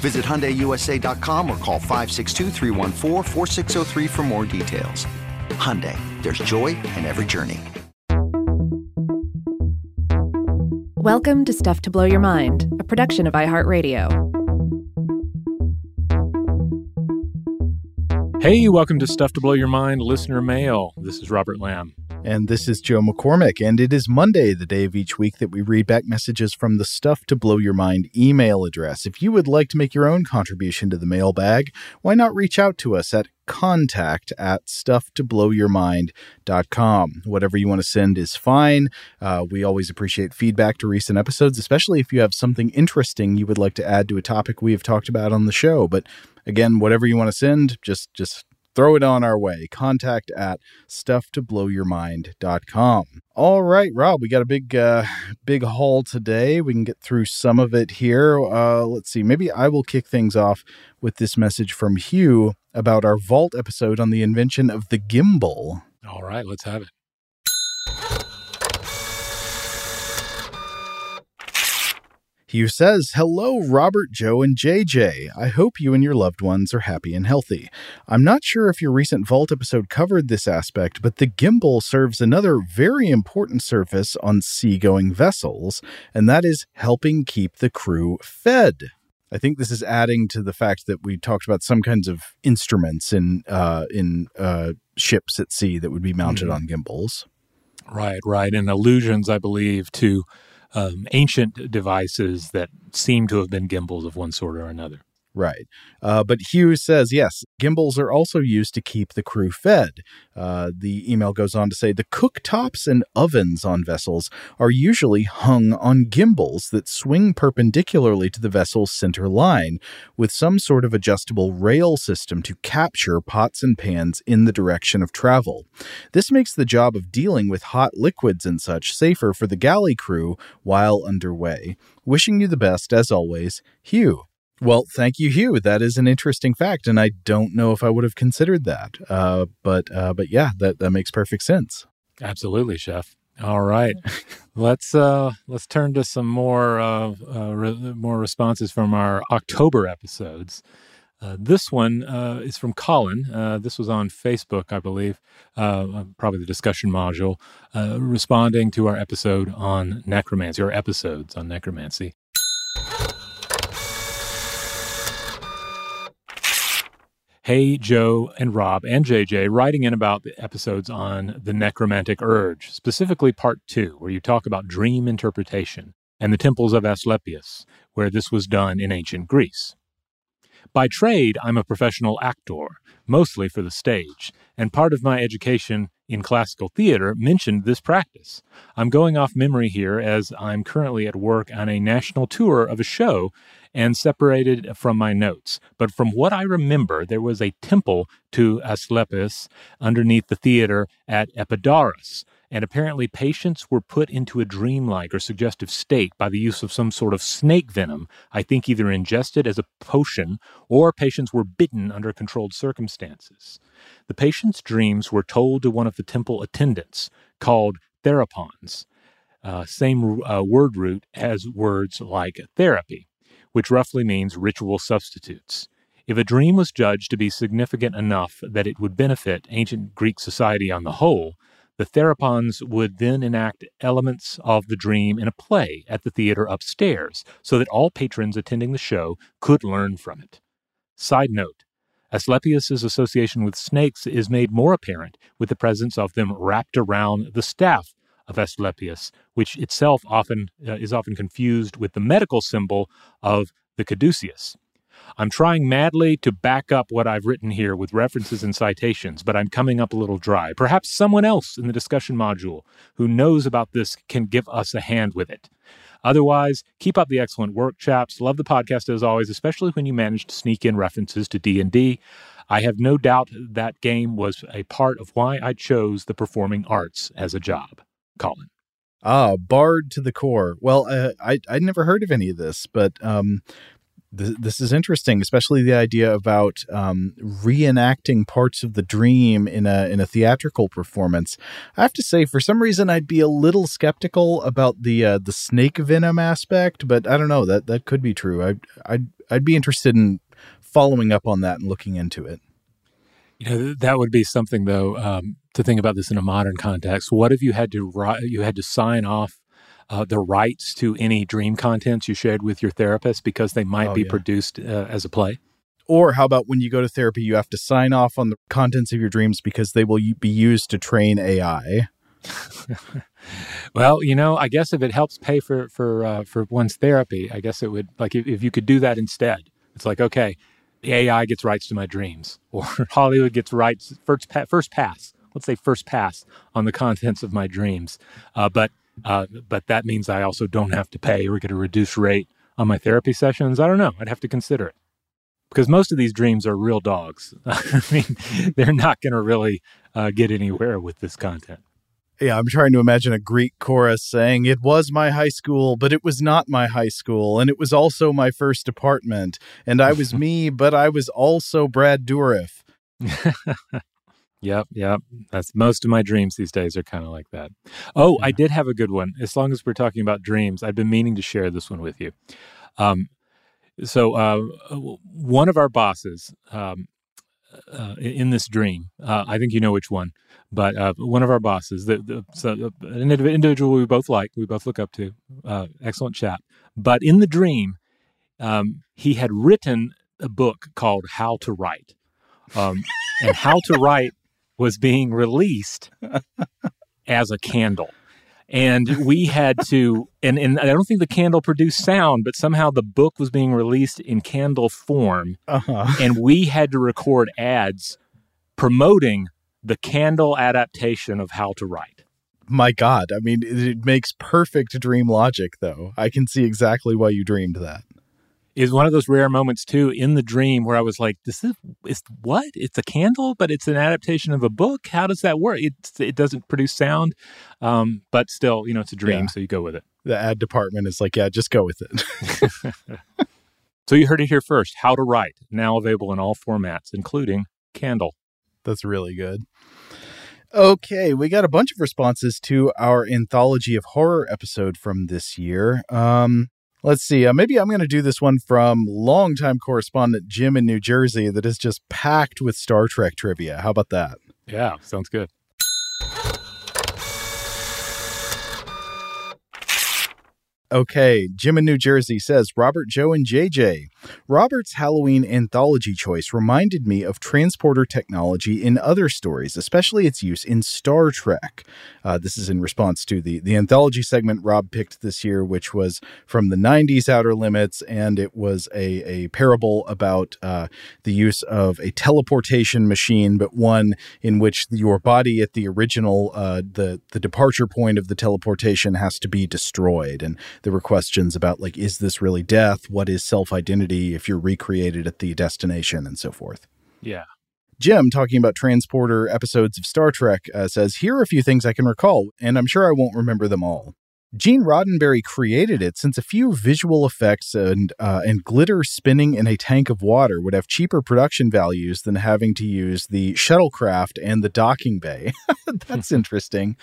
Visit HyundaiUSA.com or call 562 for more details. Hyundai, there's joy in every journey. Welcome to Stuff to Blow Your Mind, a production of iHeartRadio. Hey, welcome to Stuff to Blow Your Mind listener mail. This is Robert Lamb. And this is Joe McCormick. And it is Monday, the day of each week that we read back messages from the Stuff to Blow Your Mind email address. If you would like to make your own contribution to the mailbag, why not reach out to us at contact at stufftoblowyourmind.com. Whatever you want to send is fine. Uh, we always appreciate feedback to recent episodes, especially if you have something interesting you would like to add to a topic we have talked about on the show. But again, whatever you want to send, just just throw it on our way. Contact at stufftoblowyourmind.com. All right, Rob, we got a big, uh, big haul today. We can get through some of it here. Uh, let's see. Maybe I will kick things off with this message from Hugh about our Vault episode on the invention of the gimbal. All right, let's have it. Hugh says, Hello, Robert, Joe, and JJ. I hope you and your loved ones are happy and healthy. I'm not sure if your recent Vault episode covered this aspect, but the gimbal serves another very important service on seagoing vessels, and that is helping keep the crew fed. I think this is adding to the fact that we talked about some kinds of instruments in uh, in uh, ships at sea that would be mounted mm-hmm. on gimbals. Right, right, and allusions, I believe, to um, ancient devices that seem to have been gimbals of one sort or another. Right. Uh, but Hughes says, yes, gimbals are also used to keep the crew fed. Uh, the email goes on to say the cooktops and ovens on vessels are usually hung on gimbals that swing perpendicularly to the vessel's center line with some sort of adjustable rail system to capture pots and pans in the direction of travel. This makes the job of dealing with hot liquids and such safer for the galley crew while underway. Wishing you the best, as always, Hugh. Well, thank you, Hugh. That is an interesting fact, and I don't know if I would have considered that. Uh, but uh, but yeah, that that makes perfect sense. Absolutely, chef. All right, let's uh, let's turn to some more uh, uh, re- more responses from our October episodes. Uh, this one uh, is from Colin. Uh, this was on Facebook, I believe, uh, probably the discussion module, uh, responding to our episode on necromancy, or episodes on necromancy. Hey, Joe and Rob and JJ writing in about the episodes on the necromantic urge, specifically part two, where you talk about dream interpretation, and the temples of Asclepius, where this was done in ancient Greece. By trade, I'm a professional actor, mostly for the stage, and part of my education in classical theater mentioned this practice. I'm going off memory here as I'm currently at work on a national tour of a show and separated from my notes. But from what I remember, there was a temple to Asclepius underneath the theater at Epidaurus, and apparently patients were put into a dreamlike or suggestive state by the use of some sort of snake venom, I think either ingested as a potion or patients were bitten under controlled circumstances. The patient's dreams were told to one of the temple attendants, called therapons, uh, same uh, word root as words like therapy, which roughly means ritual substitutes. If a dream was judged to be significant enough that it would benefit ancient Greek society on the whole, the therapons would then enact elements of the dream in a play at the theater upstairs so that all patrons attending the show could learn from it. Side note Asclepius's association with snakes is made more apparent with the presence of them wrapped around the staff of Asclepius, which itself often uh, is often confused with the medical symbol of the caduceus. I'm trying madly to back up what I've written here with references and citations, but I'm coming up a little dry. Perhaps someone else in the discussion module who knows about this can give us a hand with it. Otherwise, keep up the excellent work, chaps. Love the podcast as always, especially when you manage to sneak in references to D&D. I have no doubt that game was a part of why I chose the performing arts as a job. Colin. Ah, Bard to the core. Well, uh, I I'd never heard of any of this, but um, th- this is interesting, especially the idea about um, reenacting parts of the dream in a in a theatrical performance. I have to say, for some reason, I'd be a little skeptical about the uh, the snake venom aspect, but I don't know that that could be true. I I'd I'd be interested in following up on that and looking into it. You know, that would be something though um, to think about this in a modern context. What if you had to you had to sign off uh, the rights to any dream contents you shared with your therapist because they might Oh, be yeah. produced uh, as a play? Or how about when you go to therapy, you have to sign off on the contents of your dreams because they will be used to train AI. Well, you know, I guess if it helps pay for for uh, for one's therapy, I guess it would like if, if you could do that instead. It's like okay, the AI gets rights to my dreams, or Hollywood gets rights first pa- first pass. Let's say first pass on the contents of my dreams, uh, but uh, but that means I also don't have to pay or get a reduced rate on my therapy sessions. I don't know. I'd have to consider it because most of these dreams are real dogs. I mean, they're not going to really uh, get anywhere with this content. Yeah, I'm trying to imagine a Greek chorus saying, It was my high school, but it was not my high school, and it was also my first apartment, and I was me, but I was also Brad Dourif. Yep, yep. That's most of my dreams these days are kind of like that. Oh, I did have a good one. As long as we're talking about dreams, I've been meaning to share this one with you. Um, so, uh, one of our bosses um, uh, in this dream, uh, I think you know which one, but uh, one of our bosses, the, the, so uh, an individual we both like, we both look up to, uh, excellent chap. But in the dream, um, he had written a book called How to Write. Um, and How to Write was being released as a candle. And we had to, and, and I don't think the candle produced sound, but somehow the book was being released in candle form. Uh-huh. And we had to record ads promoting the candle adaptation of How to Write. My God. I mean, it, it makes perfect dream logic, though. I can see exactly why you dreamed that. Is one of those rare moments too in the dream where I was like, "This is is what? It's a candle, but it's an adaptation of a book. How does that work? It it doesn't produce sound, um, but still, you know, it's a dream, Yeah. so you go with it. The ad department is like, Yeah, just go with it. So you heard it here first. How to Write, now available in all formats, including Candle. That's really good. Okay, we got a bunch of responses to our anthology of horror episode from this year. Um, let's see. Uh, maybe I'm going to do this one from longtime correspondent Jim in New Jersey that is just packed with Star Trek trivia. How about that? Yeah, sounds good. Okay, Jim in New Jersey says Robert, Joe, and JJ. Robert's Halloween anthology choice reminded me of transporter technology in other stories, especially its use in Star Trek. Uh, this is in response to the, the anthology segment Rob picked this year, which was from the 90s Outer Limits, and it was a, a parable about uh, the use of a teleportation machine, but one in which your body at the original, uh, the, the departure point of the teleportation has to be destroyed. And there were questions about, like, is this really death? What is self identity if you're recreated at the destination and so forth? Yeah. Jim, talking about transporter episodes of Star Trek, uh, says, Here are a few things I can recall, and I'm sure I won't remember them all. Gene Roddenberry created it since a few visual effects and uh, and glitter spinning in a tank of water would have cheaper production values than having to use the shuttlecraft and the docking bay. That's interesting.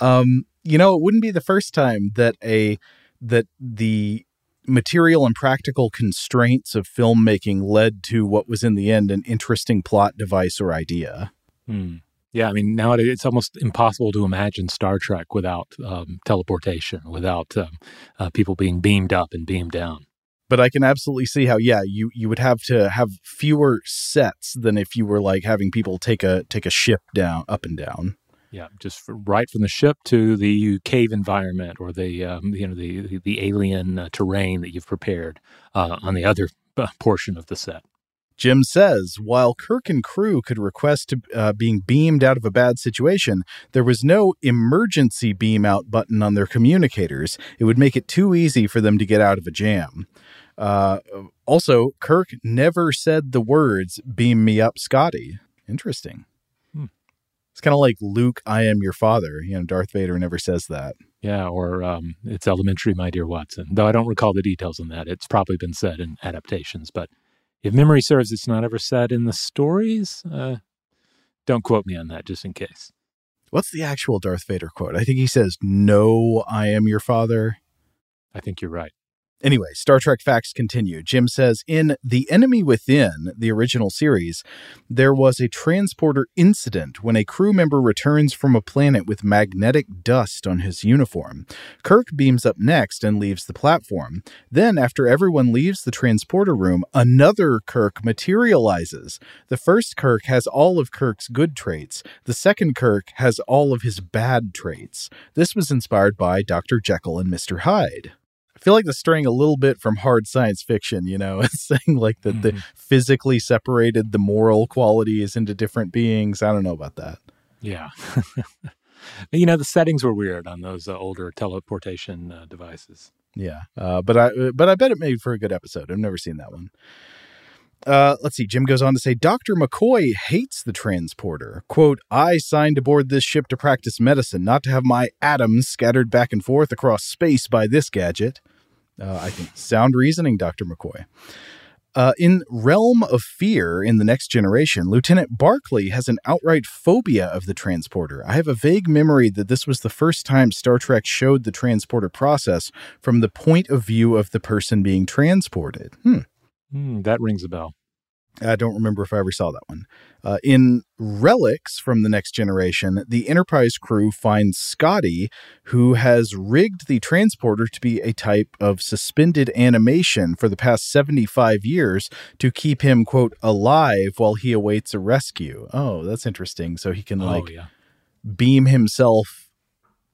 Um, you know, it wouldn't be the first time that a that the material and practical constraints of filmmaking led to what was in the end an interesting plot device or idea. Hmm. Yeah, I mean, nowadays it's almost impossible to imagine Star Trek without um, teleportation, without um, uh, people being beamed up and beamed down. But I can absolutely see how, yeah, you you would have to have fewer sets than if you were like having people take a take a ship down up and down. Yeah, just right from the ship to the cave environment or the um, you know the the alien uh, terrain that you've prepared uh, on the other portion of the set. Jim says while Kirk and crew could request uh, being beamed out of a bad situation, there was no emergency beam out button on their communicators. It would make it too easy for them to get out of a jam. Uh, also, Kirk never said the words "beam me up, Scotty." Interesting. It's kind of like Luke, "I am your father." You know, Darth Vader never says that. Yeah, or um, it's elementary, my dear Watson. Though I don't recall the details on that. It's probably been said in adaptations, but if memory serves, it's not ever said in the stories. Uh, don't quote me on that, just in case. What's the actual Darth Vader quote? I think he says, No, I am your father. I think you're right. Anyway, Star Trek facts continue. Jim says in The Enemy Within, the original series, there was a transporter incident when a crew member returns from a planet with magnetic dust on his uniform. Kirk beams up next and leaves the platform. Then, after everyone leaves the transporter room, another Kirk materializes. The first Kirk has all of Kirk's good traits, the second Kirk has all of his bad traits. This was inspired by Dr. Jekyll and Mr. Hyde. I feel like the straying a little bit from hard science fiction, you know, it's saying like that mm-hmm. the physically separated the moral qualities into different beings. I don't know about that. Yeah. you know, the settings were weird on those uh, older teleportation uh, devices. Yeah. Uh, but I but I bet it made for a good episode. I've never seen that one. Uh, let's see. Jim goes on to say Dr. McCoy hates the transporter. Quote, I signed aboard this ship to practice medicine, not to have my atoms scattered back and forth across space by this gadget. Uh, I think sound reasoning, Dr. McCoy. Uh, in Realm of Fear in the Next Generation, Lieutenant Barclay has an outright phobia of the transporter. I have a vague memory that this was the first time Star Trek showed the transporter process from the point of view of the person being transported. Hmm. Mm, that rings a bell. I don't remember if I ever saw that one. Uh, in Relics from the Next Generation, the Enterprise crew finds Scotty, who has rigged the transporter to be a type of suspended animation for the past 75 years to keep him, quote, alive while he awaits a rescue. Oh, that's interesting. So he can, oh, like, yeah. beam himself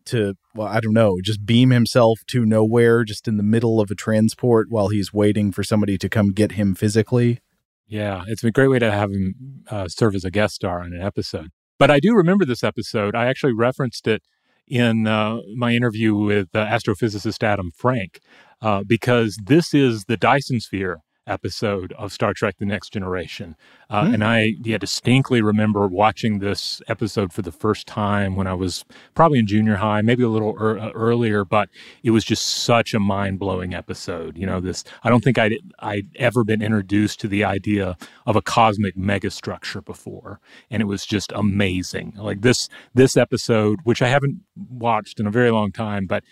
to well i don't know just beam himself to nowhere just in the middle of a transport while he's waiting for somebody to come get him physically yeah it's a great way to have him uh, serve as a guest star on an episode. But i do remember this episode. I actually referenced it in uh, my interview with uh, astrophysicist adam frank uh, because this is the dyson sphere episode of Star Trek The Next Generation. Uh, mm. And I yeah, distinctly remember watching this episode for the first time when I was probably in junior high, maybe a little er- earlier, but it was just such a mind blowing episode. You know, this, I don't think I'd, I'd ever been introduced to the idea of a cosmic megastructure before. And it was just amazing. Like this, this episode, which I haven't watched in a very long time, but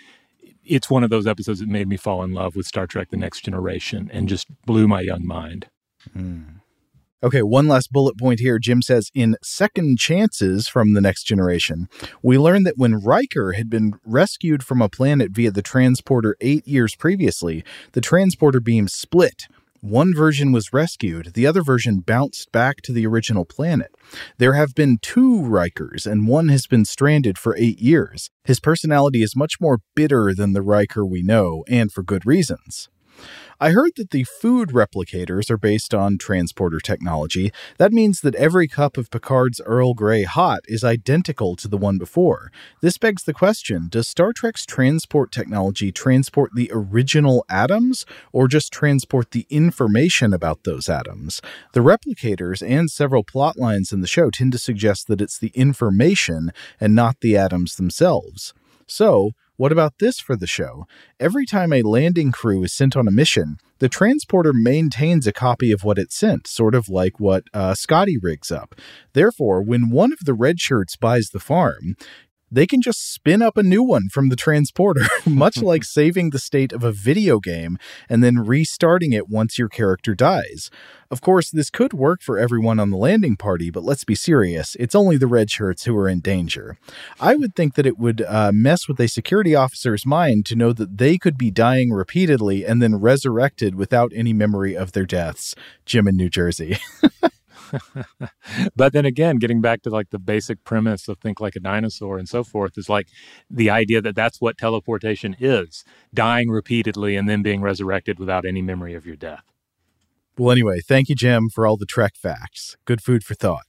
it's one of those episodes that made me fall in love with Star Trek The Next Generation and just blew my young mind. Mm. Okay, one last bullet point here. Jim says in Second Chances from The Next Generation, we learned that when Riker had been rescued from a planet via the transporter eight years previously, the transporter beam split one version was rescued, the other version bounced back to the original planet. There have been two Rikers, and one has been stranded for eight years. His personality is much more bitter than the Riker we know, and for good reasons. I heard that the food replicators are based on transporter technology. That means that every cup of Picard's Earl Grey hot is identical to the one before. This begs the question Does Star Trek's transport technology transport the original atoms, or just transport the information about those atoms? The replicators and several plot lines in the show tend to suggest that it's the information and not the atoms themselves. So, what about this for the show? Every time a landing crew is sent on a mission, the transporter maintains a copy of what it sent, sort of like what uh, Scotty rigs up. Therefore, when one of the red shirts buys the farm, they can just spin up a new one from the transporter, much like saving the state of a video game and then restarting it once your character dies. Of course, this could work for everyone on the landing party, but let's be serious, it's only the red shirts who are in danger. I would think that it would uh, mess with a security officer's mind to know that they could be dying repeatedly and then resurrected without any memory of their deaths. Jim in New Jersey. but then again, getting back to like the basic premise of think like a dinosaur and so forth is like the idea that that's what teleportation is dying repeatedly and then being resurrected without any memory of your death. Well, anyway, thank you, Jim, for all the Trek facts. Good food for thought.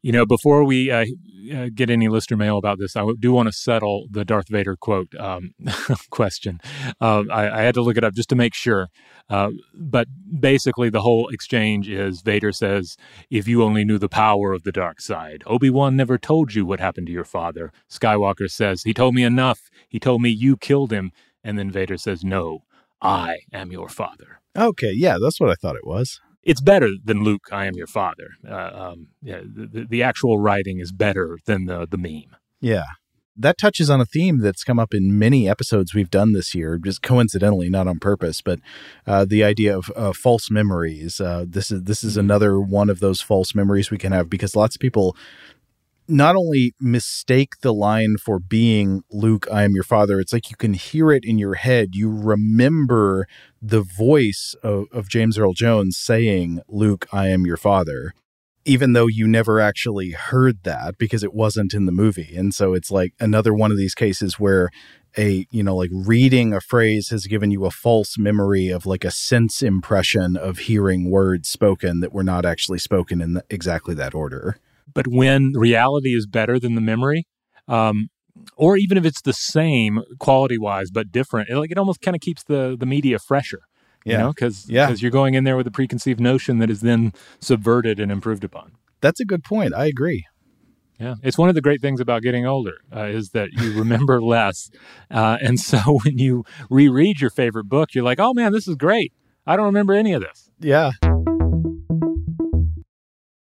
You know, before we uh, uh, get any listener mail about this, I do want to settle the Darth Vader quote um, question. Uh, I, I, had to look it up just to make sure. Uh, but basically, the whole exchange is Vader says, If you only knew the power of the dark side, Obi Wan never told you what happened to your father. Skywalker says, He told me enough. He told me you killed him. And then Vader says, No, I am your father. Okay, yeah, that's what I thought it was it's better than Luke, I am your father. Uh, um, yeah, the, the actual writing is better than the the meme. Yeah, that touches on a theme that's come up in many episodes we've done this year, just coincidentally, not on purpose. But uh, the idea of uh, false memories. Uh, this is this is mm-hmm. another one of those false memories we can have because lots of people not only mistake the line for being Luke, I am your father, it's like you can hear it in your head. You remember the voice of, of James Earl Jones saying, Luke, I am your father, even though you never actually heard that because it wasn't in the movie. And so it's like another one of these cases where a, you know, like reading a phrase has given you a false memory of like a sense impression of hearing words spoken that were not actually spoken in the, exactly that order. But when reality is better than the memory, um, or even if it's the same quality wise but different, it, like it almost kind of keeps the the media fresher. You yeah. know, because yeah. Cause you're going in there with a preconceived notion that is then subverted and improved upon. That's a good point. I agree. Yeah, it's one of the great things about getting older uh, is that you remember less, uh, and so when you reread your favorite book, you're like, "Oh man, this is great! I don't remember any of this." Yeah.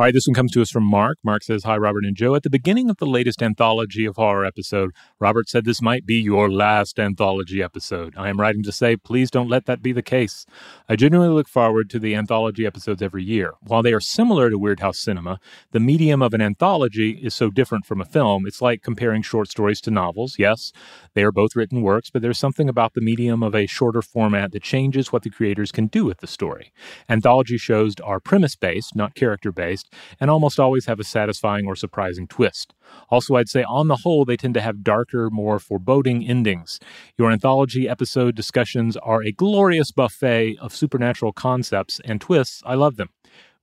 All right, this one comes to us from Mark. Mark says, Hi, Robert and Joe. At the beginning of the latest anthology of horror episode, Robert said this might be your last anthology episode. I am writing to say, please don't let that be the case. I genuinely look forward to the anthology episodes every year. While they are similar to Weirdhouse Cinema, the medium of an anthology is so different from a film. It's like comparing short stories to novels. Yes, they are both written works, but there's something about the medium of a shorter format that changes what the creators can do with the story. Anthology shows are premise based, not character based and almost always have a satisfying or surprising twist. Also, I'd say on the whole, they tend to have darker, more foreboding endings. Your anthology episode discussions are a glorious buffet of supernatural concepts and twists. I love them.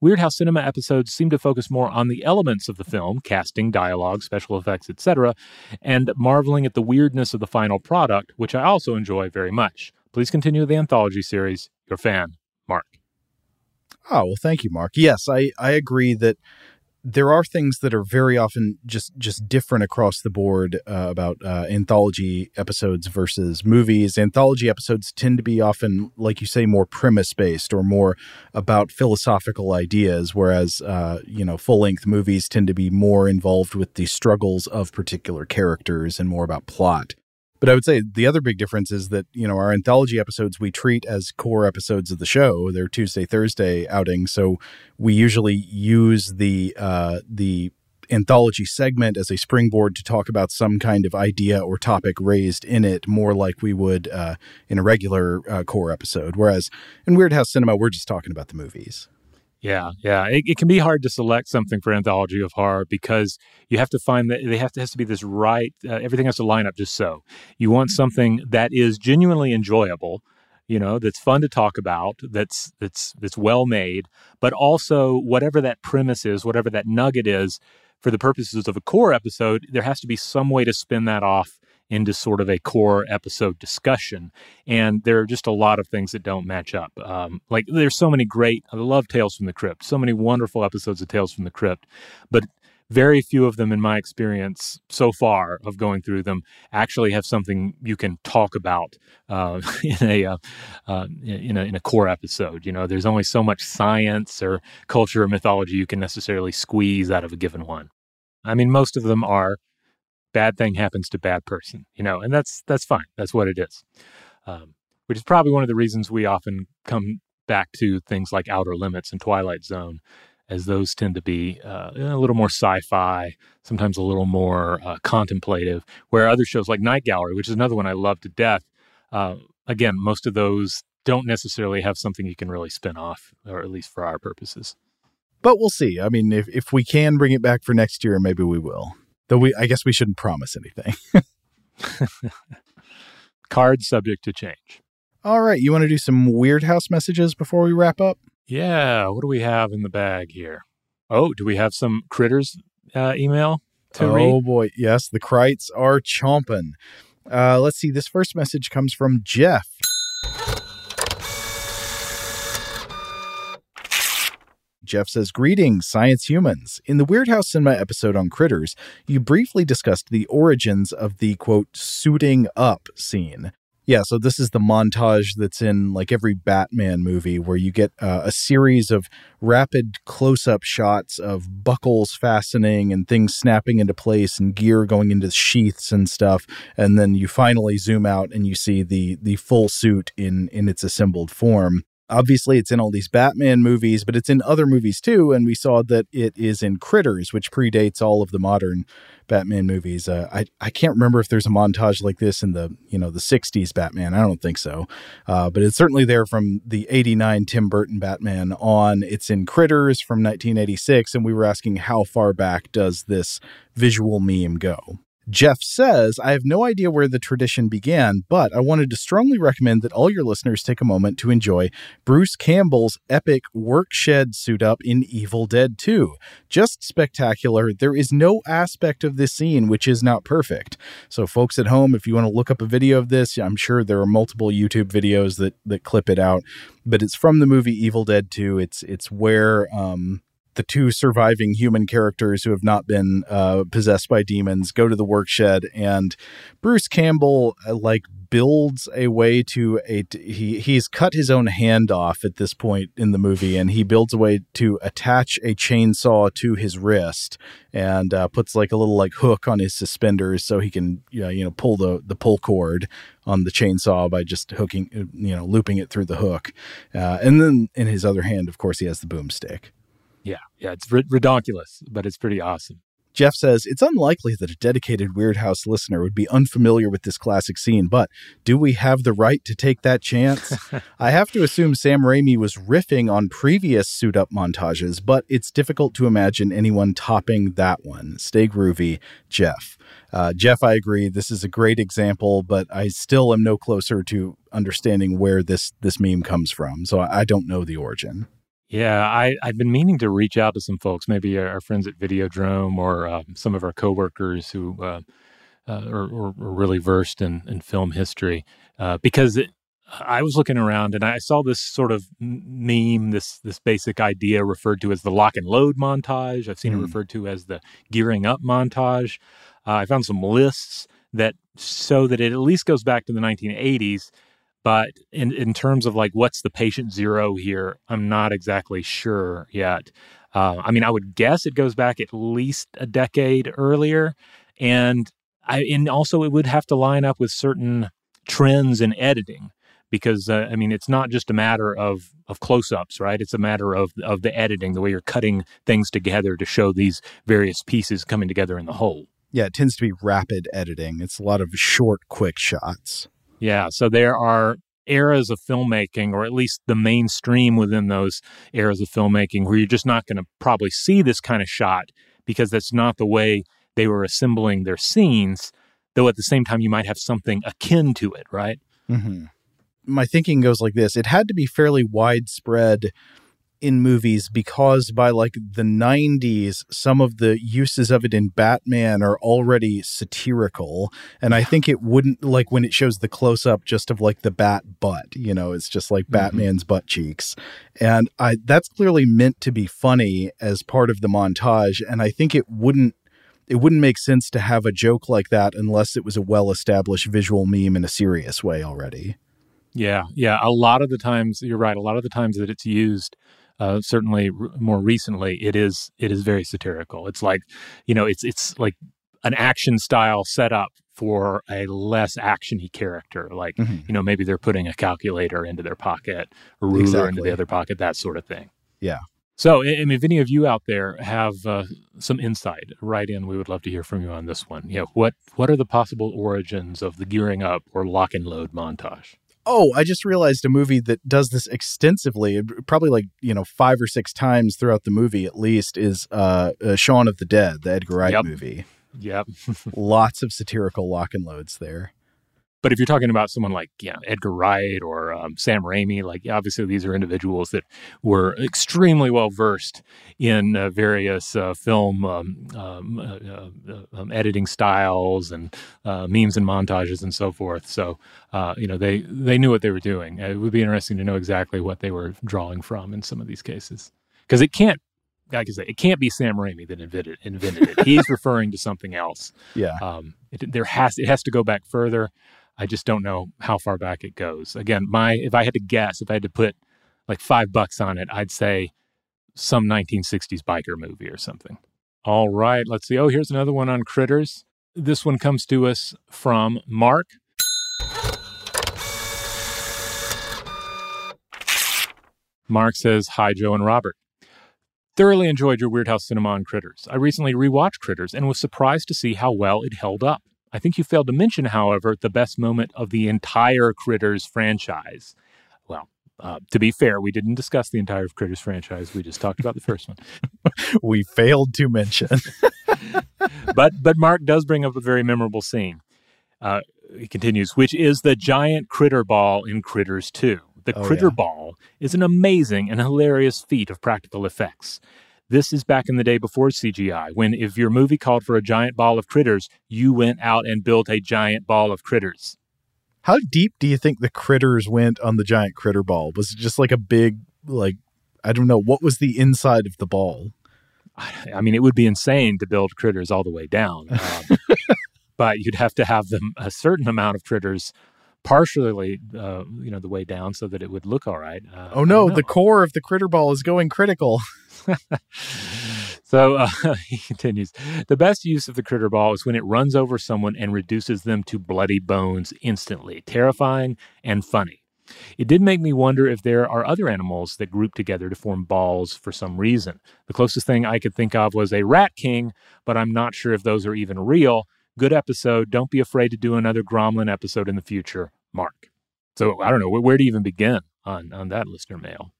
Weirdhouse Cinema episodes seem to focus more on the elements of the film, casting, dialogue, special effects, etc., and marveling at the weirdness of the final product, which I also enjoy very much. Please continue the anthology series. Your fan. Oh, well, thank you, Mark. Yes, I, I agree that there are things that are very often just just different across the board uh, about uh, anthology episodes versus movies. Anthology episodes tend to be often, like you say, more premise based or more about philosophical ideas, whereas uh, you know full length movies tend to be more involved with the struggles of particular characters and more about plot. But I would say the other big difference is that, you know, our anthology episodes we treat as core episodes of the show. They're Tuesday, Thursday outings. So we usually use the uh, the anthology segment as a springboard to talk about some kind of idea or topic raised in it, more like we would uh, in a regular uh, core episode. Whereas in Weirdhouse Cinema, we're just talking about the movies. Yeah, yeah. It, it, can be hard to select something for anthology of horror because you have to find that they have to has to be this right. Uh, everything has to line up just so. You want something that is genuinely enjoyable, you know, that's fun to talk about, that's that's that's well made, but also whatever that premise is, whatever that nugget is, for the purposes of a core episode, there has to be some way to spin that off into sort of a core episode discussion. And there are just a lot of things that don't match up. Um, like there's so many great, I love Tales from the Crypt, so many wonderful episodes of Tales from the Crypt, but very few of them in my experience so far of going through them actually have something you can talk about uh, in a uh, uh, in a in a core episode you know there's only so much science or culture or mythology you can necessarily squeeze out of a given one i mean most of them are bad thing happens to bad person, you know, and that's that's fine. That's what it is. Um, which is probably one of the reasons we often come back to things like Outer Limits and Twilight Zone, as those tend to be uh, a little more sci-fi, sometimes a little more uh, contemplative. Where other shows like Night Gallery, which is another one I love to death, uh, again, most of those don't necessarily have something you can really spin off, or at least for our purposes. But we'll see. I mean, if if we can bring it back for next year, maybe we will. Though we, I guess we shouldn't promise anything. Card subject to change. All right, you want to do some Weirdhouse messages before we wrap up? Yeah, what do we have in the bag here? Oh, do we have some critters uh, email to oh read? boy, yes, the Krites are chomping. Uh, let's see. This first message comes from Jeff. Jeff says, Greetings, science humans. In the Weirdhouse Cinema episode on critters, you briefly discussed the origins of the quote, suiting up scene. Yeah, so this is the montage that's in like every Batman movie where you get uh, a series of rapid close up shots of buckles fastening and things snapping into place and gear going into sheaths and stuff. And then you finally zoom out and you see the the full suit in in its assembled form. Obviously, it's in all these Batman movies, but it's in other movies too. And we saw that it is in Critters, which predates all of the modern Batman movies. Uh, I I can't remember if there's a montage like this in the you know the '60s Batman. I don't think so, uh, but it's certainly there from the '89 Tim Burton Batman on. It's in Critters from 1986, and we were asking how far back does this visual meme go? Jeff says, I have no idea where the tradition began, but I wanted to strongly recommend that all your listeners take a moment to enjoy Bruce Campbell's epic workshed suit up in Evil Dead 2. Just spectacular. There is no aspect of this scene which is not perfect. So, folks at home, if you want to look up a video of this, I'm sure there are multiple YouTube videos that, that clip it out, but it's from the movie Evil Dead 2. It's, it's where, um, the two surviving human characters who have not been uh, possessed by demons go to the workshed and bruce campbell uh, like builds a way to a he he's cut his own hand off at this point in the movie and he builds a way to attach a chainsaw to his wrist and uh, puts like a little like hook on his suspenders so he can you know, you know pull the the pull cord on the chainsaw by just hooking you know looping it through the hook. Uh, and then in his other hand of course he has the boomstick yeah, yeah, it's rid- ridiculous, but it's pretty awesome. Jeff says it's unlikely that a dedicated Weirdhouse listener would be unfamiliar with this classic scene, but do we have the right to take that chance? I have to assume Sam Raimi was riffing on previous suit up montages, but it's difficult to imagine anyone topping that one. Stay groovy, Jeff. Uh, Jeff, I agree. This is a great example, but I still am no closer to understanding where this this meme comes from, so I, I don't know the origin. Yeah, I, I've been meaning to reach out to some folks, maybe our, our friends at Videodrome or uh, some of our coworkers who uh, uh, are, are, really versed in, in film history, uh, because it, I was looking around and I saw this sort of meme, this this basic idea referred to as the lock and load montage. I've seen mm. it referred to as the gearing up montage. Uh, I found some lists that show that it at least goes back to the 1980s but in, in terms of like what's the patient zero here, I'm not exactly sure yet. Uh, I mean, I would guess it goes back at least a decade earlier, and I and also it would have to line up with certain trends in editing because uh, I mean it's not just a matter of of close-ups, right? It's a matter of of the editing, the way you're cutting things together to show these various pieces coming together in the whole. Yeah, it tends to be rapid editing. It's a lot of short, quick shots. Yeah, so there are eras of filmmaking, or at least the mainstream within those eras of filmmaking, where you're just not going to probably see this kind of shot because that's not the way they were assembling their scenes. Though at the same time, you might have something akin to it, right? Mm-hmm. My thinking goes like this: it had to be fairly widespread in movies because by like the 90s some of the uses of it in Batman are already satirical. And I think it wouldn't like when it shows the close up just of like the bat butt you know it's just like mm-hmm. Batman's butt cheeks. And I that's clearly meant to be funny as part of the montage. And I think it wouldn't it wouldn't make sense to have a joke like that unless it was a well established visual meme in a serious way already. Yeah yeah. A lot of the times you're right a lot of the times that it's used uh, certainly r- more recently, it is it is very satirical. It's like you know, it's it's like an action style setup for a less actiony character. Like mm-hmm. you know, maybe they're putting a calculator into their pocket, a ruler exactly. into the other pocket, that sort of thing. Yeah. So, I mean, if any of you out there have uh, some insight, write in. We would love to hear from you on this one. Yeah, what what are the possible origins of the gearing up or lock and load montage? Oh, I just realized a movie that does this extensively, probably like, you know, five or six times throughout the movie at least, is uh, uh Shaun of the Dead, the Edgar Wright yep. movie. Yep. Lots of satirical lock and loads there. But if you're talking about someone like yeah, Edgar Wright or um, Sam Raimi, like obviously these are individuals that were extremely well versed in uh, various uh, film um, um, uh, uh um, editing styles and uh, memes and montages and so forth. So uh, you know they they knew what they were doing. It would be interesting to know exactly what they were drawing from in some of these cases because it can't like I say, it can't be Sam Raimi that invented invented it. He's referring to something else. Yeah. Um, it, there has it has to go back further. I just don't know how far back it goes. Again, my if I had to guess, if I had to put like five bucks on it, I'd say some 1960s biker movie or something. All right, let's see. Oh, here's another one on critters. This one comes to us from Mark. Mark says, Hi, Joe and Robert. Thoroughly enjoyed your Weirdhouse Cinema on Critters. I recently rewatched Critters and was surprised to see how well it held up. I think you failed to mention, however, the best moment of the entire Critters franchise. Well, uh, to be fair, we didn't discuss the entire Critters franchise. We just talked about the first one. we failed to mention. but but Mark does bring up a very memorable scene. Uh, he continues, which is the giant critter ball in Critters 2. The oh, critter yeah. ball is an amazing and hilarious feat of practical effects. This is back in the day before CGI, when if your movie called for a giant ball of critters, you went out and built a giant ball of critters. How deep do you think the critters went on the giant critter ball? Was it just like a big, like, I don't know, what was the inside of the ball? I mean, it would be insane to build critters all the way down. Um, but you'd have to have them a certain amount of critters partially, uh, you know, the way down so that it would look all right. Uh, oh no, the core of the critter ball is going critical. so uh, he continues The best use of the critter ball is when it runs over someone and reduces them to bloody bones instantly, terrifying and funny. It did make me wonder if there are other animals that group together to form balls for some reason. The closest thing I could think of was a rat king, but I'm not sure if those are even real. Good episode. Don't be afraid to do another Gromlin episode in the future, Mark. So I don't know where, where to even begin on on that listener mail.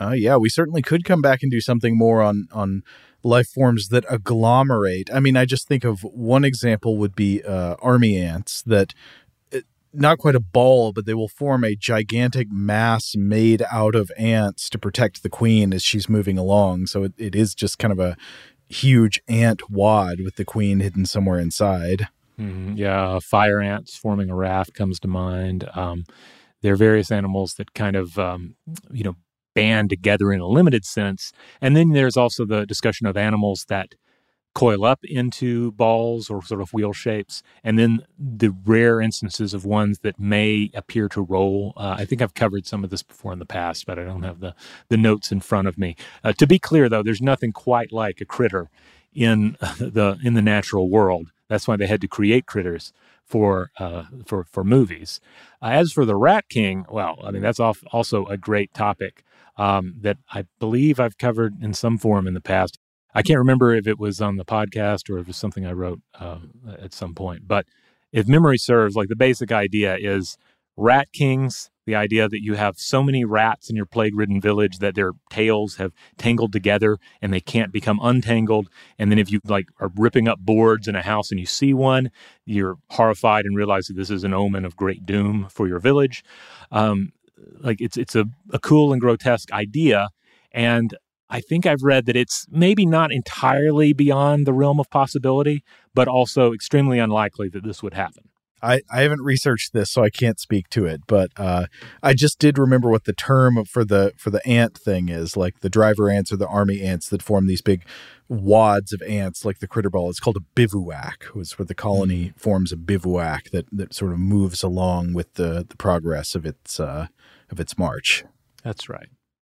Uh, yeah, we certainly could come back and do something more on on life forms that agglomerate. I mean, I just think of one example would be uh, army ants that uh, not quite a ball, but they will form a gigantic mass made out of ants to protect the queen as she's moving along. So it, it is just kind of a huge ant wad with the queen hidden somewhere inside. Mm-hmm. Yeah, fire ants forming a raft comes to mind. Um, there are various animals that kind of, um, you know, band together in a limited sense. And then there's also the discussion of animals that coil up into balls or sort of wheel shapes, and then the rare instances of ones that may appear to roll. Uh, I think I've covered some of this before in the past, but I don't have the the notes in front of me. Uh, to be clear, though, there's nothing quite like a critter in the in the natural world. That's why they had to create critters for uh, for for movies. Uh, as for the Rat King, well, I mean that's also a great topic um, that I believe I've covered in some form in the past. I can't remember if it was on the podcast or if it was something I wrote uh, at some point. But if memory serves, like the basic idea is rat kings, the idea that you have so many rats in your plague ridden village that their tails have tangled together and they can't become untangled. And then if you like are ripping up boards in a house and you see one, you're horrified and realize that this is an omen of great doom for your village. Um, like it's it's a, a cool and grotesque idea and I think I've read that it's maybe not entirely beyond the realm of possibility, but also extremely unlikely that this would happen. I, I haven't researched this, so I can't speak to it. But uh, I just did remember what the term for the for the ant thing is, like the driver ants or the army ants that form these big wads of ants, like the critter ball. It's called a bivouac. Was where the colony mm. forms a bivouac that that sort of moves along with the the progress of its uh, of its march. That's right.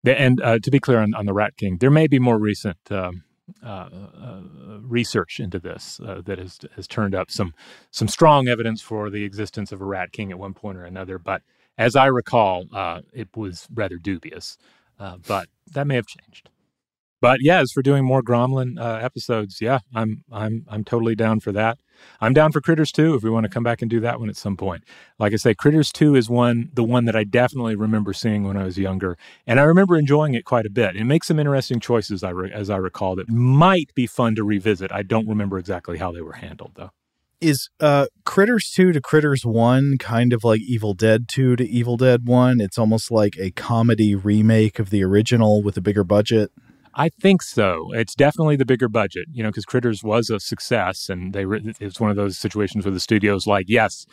And uh, to be clear on, on, the Rat King, there may be more recent um, uh, uh, research into this uh, that has has turned up some some strong evidence for the existence of a Rat King at one point or another. But as I recall, uh, it was rather dubious. Uh, but that may have changed. But yeah, as for doing more Gromlin uh, episodes, yeah, I'm I'm I'm totally down for that. I'm down for Critters 2 if we want to come back and do that one at some point. Like I say, Critters 2 is one the one that I definitely remember seeing when I was younger, and I remember enjoying it quite a bit. It makes some interesting choices, I re- as I recall, that might be fun to revisit. I don't remember exactly how they were handled though. Is uh Critters 2 to Critters 1 kind of like Evil Dead 2 to Evil Dead 1? It's almost like a comedy remake of the original with a bigger budget. I think so. It's definitely the bigger budget, you know, because Critters was a success, and they it's one of those situations where the studio's like, yes,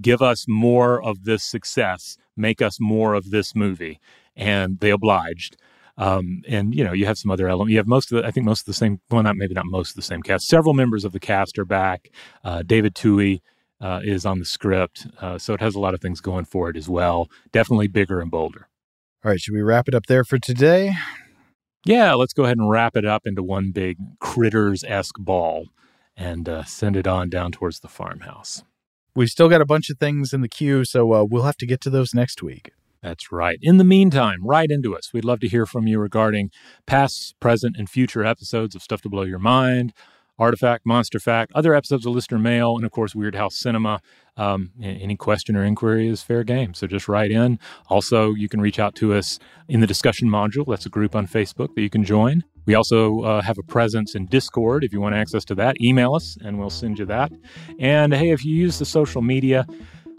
give us more of this success, make us more of this movie, and they obliged. Um, and you know, you have some other elements. You have most of the, I think most of the same. Well, not maybe not most of the same cast. Several members of the cast are back. Uh, David Twohy uh, is on the script, uh, so it has a lot of things going for it as well. Definitely bigger and bolder. All right, should we wrap it up there for today? Yeah, let's go ahead and wrap it up into one big critters esque ball and uh, send it on down towards the farmhouse. We've still got a bunch of things in the queue, so uh, we'll have to get to those next week. That's right. In the meantime, write into us. We'd love to hear from you regarding past, present, and future episodes of Stuff to Blow Your Mind, Artifact, Monster Fact, other episodes of Listener Mail, and of course, Weirdhouse Cinema. Um, any question or inquiry is fair game. So just write in. Also, you can reach out to us in the discussion module. That's a group on Facebook that you can join. We also uh, have a presence in Discord. If you want access to that, email us and we'll send you that. And hey, if you use the social media,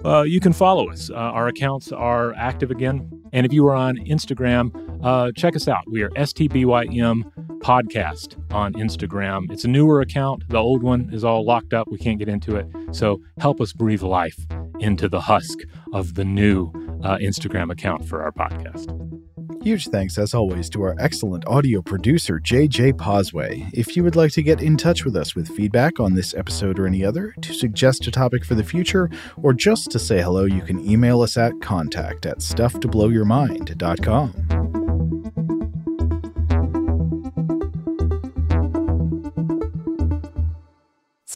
uh, you can follow us. Uh, our accounts are active again. And if you are on Instagram, uh, check us out. We are STBYM Podcast on Instagram. It's a newer account. The old one is all locked up. We can't get into it. So help us breathe life into the husk of the new uh, Instagram account for our podcast. Huge thanks, as always, to our excellent audio producer, JJ Posway. If you would like to get in touch with us with feedback on this episode or any other, to suggest a topic for the future, or just to say hello, you can email us at contact at stufftoblowyourmind.com.